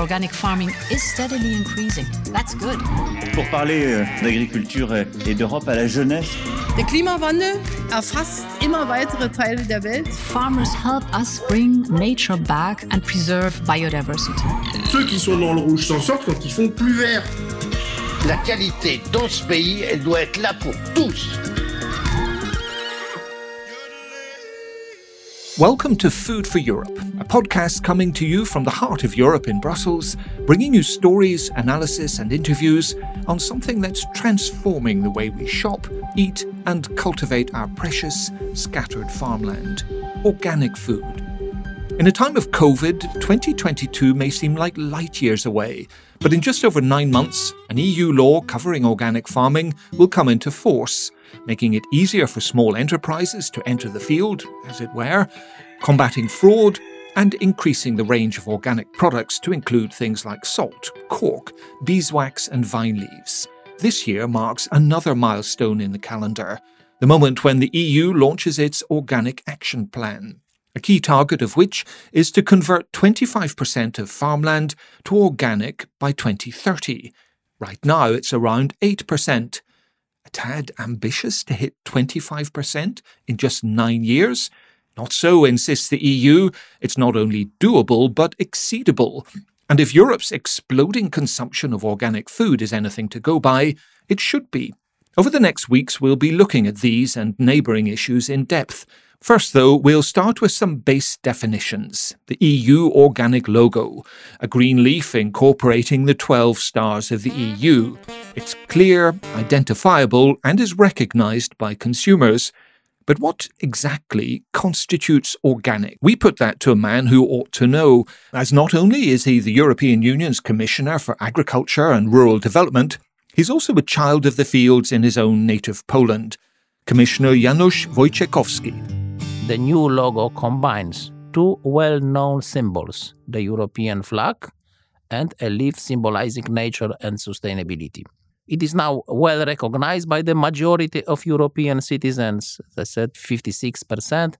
organic farming is steadily increasing. That's good. Pour parler euh, d'agriculture et d'Europe à la jeunesse. Der Klimawandel erfasst immer weitere Teile der Welt. Farmers help us bring nature back and preserve biodiversity. Ceux qui sont dans le rouge s'en sortent quand ils font plus vert. La qualité dans ce pays, elle doit être là pour tous. Welcome to Food for Europe, a podcast coming to you from the heart of Europe in Brussels, bringing you stories, analysis, and interviews on something that's transforming the way we shop, eat, and cultivate our precious, scattered farmland organic food. In a time of COVID, 2022 may seem like light years away, but in just over nine months, an EU law covering organic farming will come into force making it easier for small enterprises to enter the field, as it were, combating fraud, and increasing the range of organic products to include things like salt, cork, beeswax, and vine leaves. This year marks another milestone in the calendar, the moment when the EU launches its Organic Action Plan, a key target of which is to convert 25% of farmland to organic by 2030. Right now, it's around 8%, a tad ambitious to hit 25% in just nine years? Not so, insists the EU. It's not only doable, but exceedable. And if Europe's exploding consumption of organic food is anything to go by, it should be. Over the next weeks, we'll be looking at these and neighbouring issues in depth. First, though, we'll start with some base definitions. The EU organic logo, a green leaf incorporating the 12 stars of the EU. It's clear, identifiable, and is recognised by consumers. But what exactly constitutes organic? We put that to a man who ought to know, as not only is he the European Union's Commissioner for Agriculture and Rural Development, he's also a child of the fields in his own native Poland. Commissioner Janusz Wojciechowski the new logo combines two well known symbols the European flag and a leaf symbolizing nature and sustainability. It is now well recognized by the majority of European citizens, as I said 56%,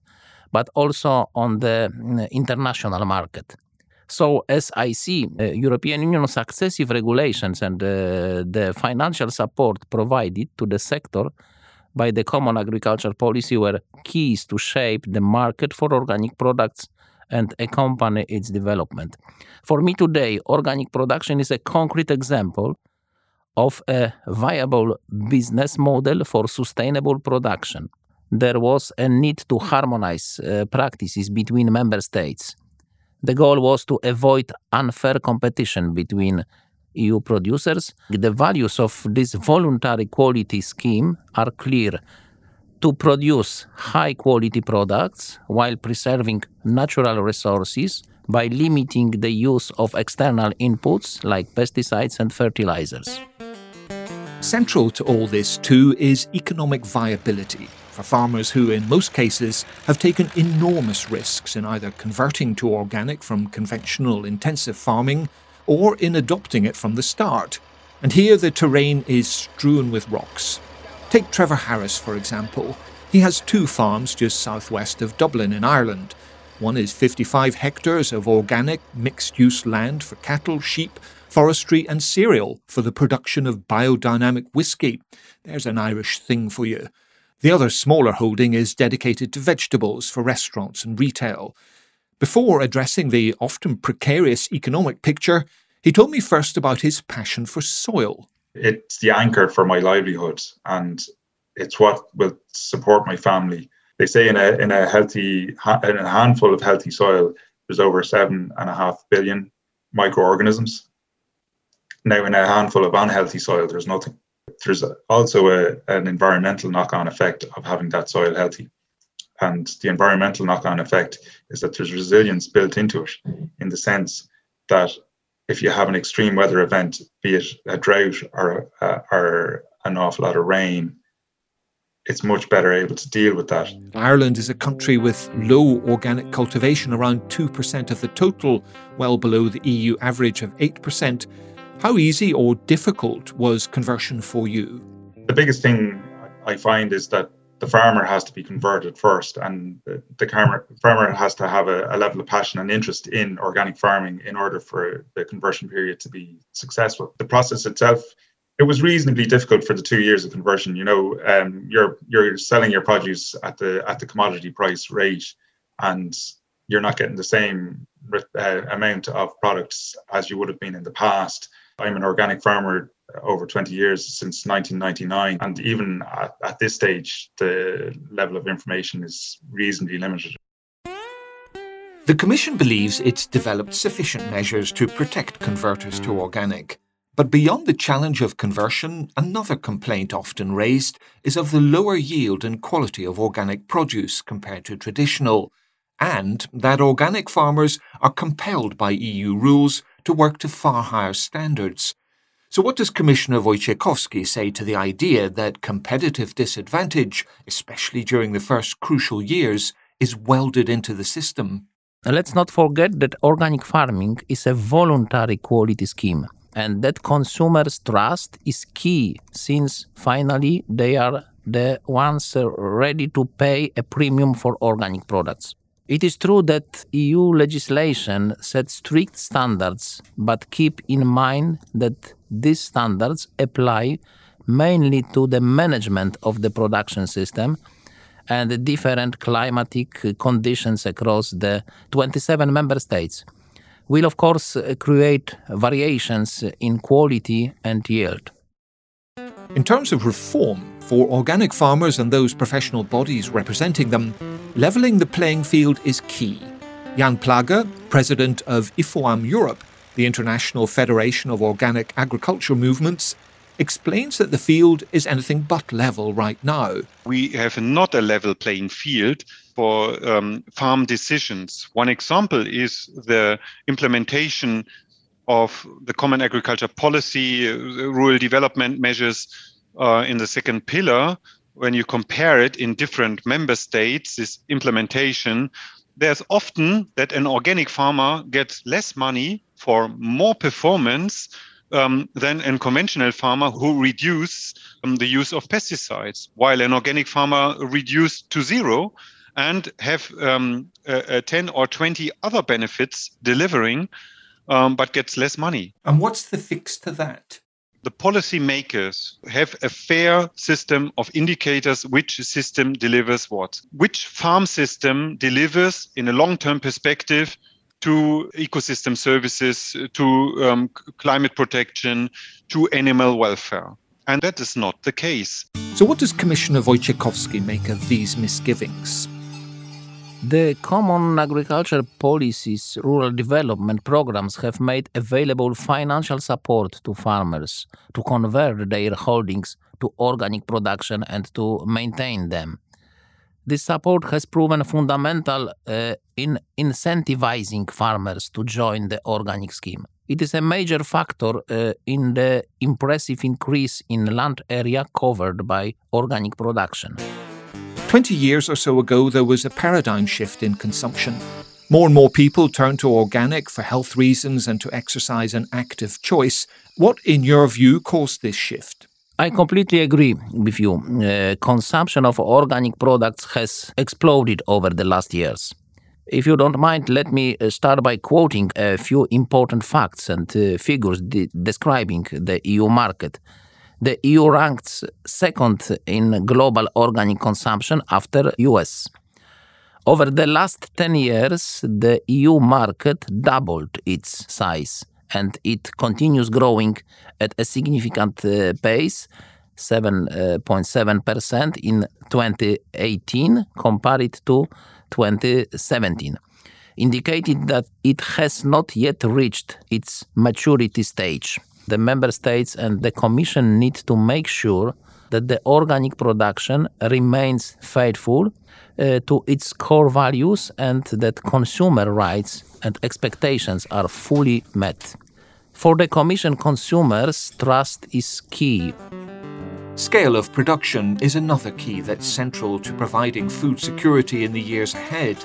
but also on the mm, international market. So, as I see, uh, European Union successive regulations and uh, the financial support provided to the sector by the Common Agriculture Policy were keys to shape the market for organic products and accompany its development. For me today, organic production is a concrete example of a viable business model for sustainable production. There was a need to harmonize uh, practices between member states. The goal was to avoid unfair competition between EU producers. The values of this voluntary quality scheme are clear to produce high quality products while preserving natural resources by limiting the use of external inputs like pesticides and fertilizers. Central to all this, too, is economic viability for farmers who, in most cases, have taken enormous risks in either converting to organic from conventional intensive farming or in adopting it from the start. And here the terrain is strewn with rocks. Take Trevor Harris, for example. He has two farms just southwest of Dublin in Ireland. One is 55 hectares of organic mixed use land for cattle, sheep, forestry, and cereal for the production of biodynamic whisky. There's an Irish thing for you. The other smaller holding is dedicated to vegetables for restaurants and retail. Before addressing the often precarious economic picture, he told me first about his passion for soil. It's the anchor for my livelihood and it's what will support my family. They say in a in a healthy in a handful of healthy soil, there's over seven and a half billion microorganisms. Now, in a handful of unhealthy soil, there's nothing. There's also a, an environmental knock-on effect of having that soil healthy. And the environmental knock on effect is that there's resilience built into it in the sense that if you have an extreme weather event, be it a drought or, uh, or an awful lot of rain, it's much better able to deal with that. Ireland is a country with low organic cultivation, around 2% of the total, well below the EU average of 8%. How easy or difficult was conversion for you? The biggest thing I find is that the farmer has to be converted first, and the, the farmer has to have a, a, level of passion and interest in organic farming in order for the conversion period to be successful. The process itself, it was reasonably difficult for the two years of conversion. You know, um, you're you're selling your produce at the at the commodity price rate, and you're not getting the same uh, amount of products as you would have been in the past. I'm an organic farmer over 20 years since 1999 and even at, at this stage the level of information is reasonably limited the Commission believes it's developed sufficient measures to protect converters to organic. But beyond the challenge of conversion, another complaint often raised is of the lower yield and quality of organic produce compared to traditional, and that organic farmers are compelled by EU rules to work to far higher standards. So, what does Commissioner Wojciechowski say to the idea that competitive disadvantage, especially during the first crucial years, is welded into the system? Let's not forget that organic farming is a voluntary quality scheme and that consumers' trust is key since finally they are the ones ready to pay a premium for organic products. It is true that EU legislation sets strict standards, but keep in mind that these standards apply mainly to the management of the production system and the different climatic conditions across the 27 member states will of course create variations in quality and yield. In terms of reform, for organic farmers and those professional bodies representing them, levelling the playing field is key. Jan Plagge, president of IFOAM Europe, the International Federation of Organic Agriculture Movements, explains that the field is anything but level right now. We have not a level playing field for um, farm decisions. One example is the implementation of the Common Agriculture Policy, uh, rural development measures uh, in the second pillar. When you compare it in different member states, this implementation, there's often that an organic farmer gets less money for more performance um, than a conventional farmer who reduce um, the use of pesticides, while an organic farmer reduced to zero and have um, 10 or 20 other benefits delivering, um, but gets less money. And what's the fix to that? The policymakers have a fair system of indicators which system delivers what. Which farm system delivers in a long term perspective to ecosystem services, to um, climate protection, to animal welfare. And that is not the case. So, what does Commissioner Wojciechowski make of these misgivings? The Common Agriculture policies, rural development programs have made available financial support to farmers to convert their holdings to organic production and to maintain them. This support has proven fundamental uh, in incentivizing farmers to join the organic scheme. It is a major factor uh, in the impressive increase in land area covered by organic production. 20 years or so ago, there was a paradigm shift in consumption. More and more people turn to organic for health reasons and to exercise an active choice. What, in your view, caused this shift? I completely agree with you. Uh, consumption of organic products has exploded over the last years. If you don't mind, let me uh, start by quoting a few important facts and uh, figures de- describing the EU market. The EU ranks second in global organic consumption after US. Over the last 10 years, the EU market doubled its size and it continues growing at a significant uh, pace 7.7% in 2018 compared to 2017 indicating that it has not yet reached its maturity stage the member states and the commission need to make sure that the organic production remains faithful uh, to its core values and that consumer rights and expectations are fully met. For the Commission, consumers, trust is key. Scale of production is another key that's central to providing food security in the years ahead.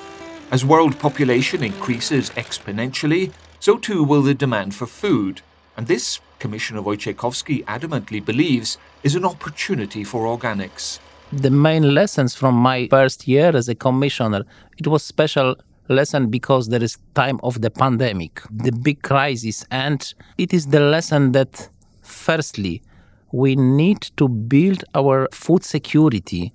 As world population increases exponentially, so too will the demand for food. And this, Commissioner Wojciechowski adamantly believes, is an opportunity for organics. The main lessons from my first year as a commissioner, it was special lesson because there is time of the pandemic, the big crisis, and it is the lesson that firstly, we need to build our food security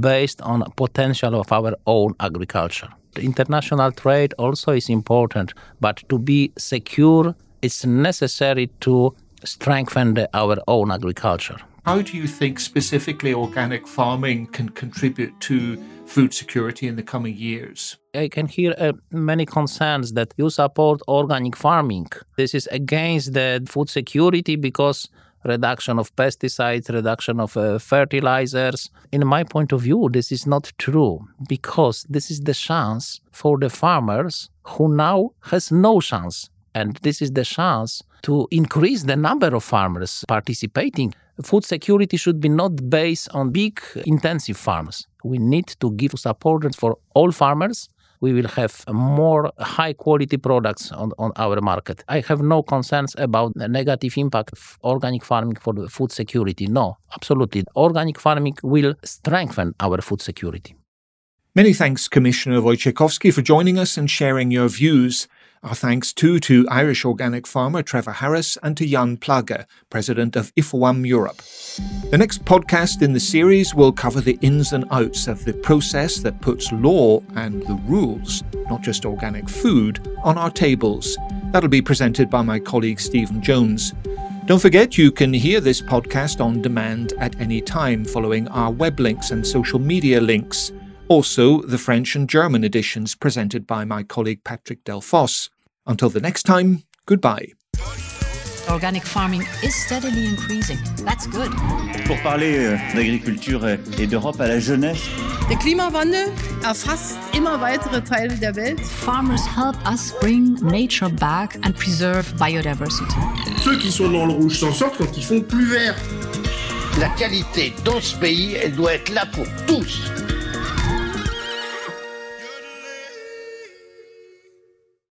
based on potential of our own agriculture. The international trade also is important, but to be secure, it's necessary to strengthen the, our own agriculture. How do you think specifically organic farming can contribute to food security in the coming years? I can hear uh, many concerns that you support organic farming. This is against the food security because reduction of pesticides, reduction of uh, fertilizers. In my point of view, this is not true because this is the chance for the farmers who now has no chance. And this is the chance to increase the number of farmers participating. Food security should be not based on big intensive farms. We need to give support for all farmers we will have more high quality products on, on our market. I have no concerns about the negative impact of organic farming for the food security. No, absolutely. Organic farming will strengthen our food security. Many thanks, Commissioner Wojciechowski, for joining us and sharing your views. Our thanks too to Irish organic farmer Trevor Harris and to Jan Plagge, president of IFOAM Europe. The next podcast in the series will cover the ins and outs of the process that puts law and the rules, not just organic food, on our tables. That'll be presented by my colleague Stephen Jones. Don't forget you can hear this podcast on demand at any time following our web links and social media links. Also, the French and German editions presented by my colleague Patrick Delfosse. Until the next time, goodbye. Organic farming is steadily increasing. That's good. Pour parler euh, d'agriculture euh, et d'Europe à la jeunesse. Der Klimawandel erfasst immer weitere Teile der Welt. Farmers help us bring nature back and preserve biodiversity. Ceux qui sont dans le rouge s'en sortent quand ils font plus vert. La qualité dans ce pays, elle doit être là pour tous.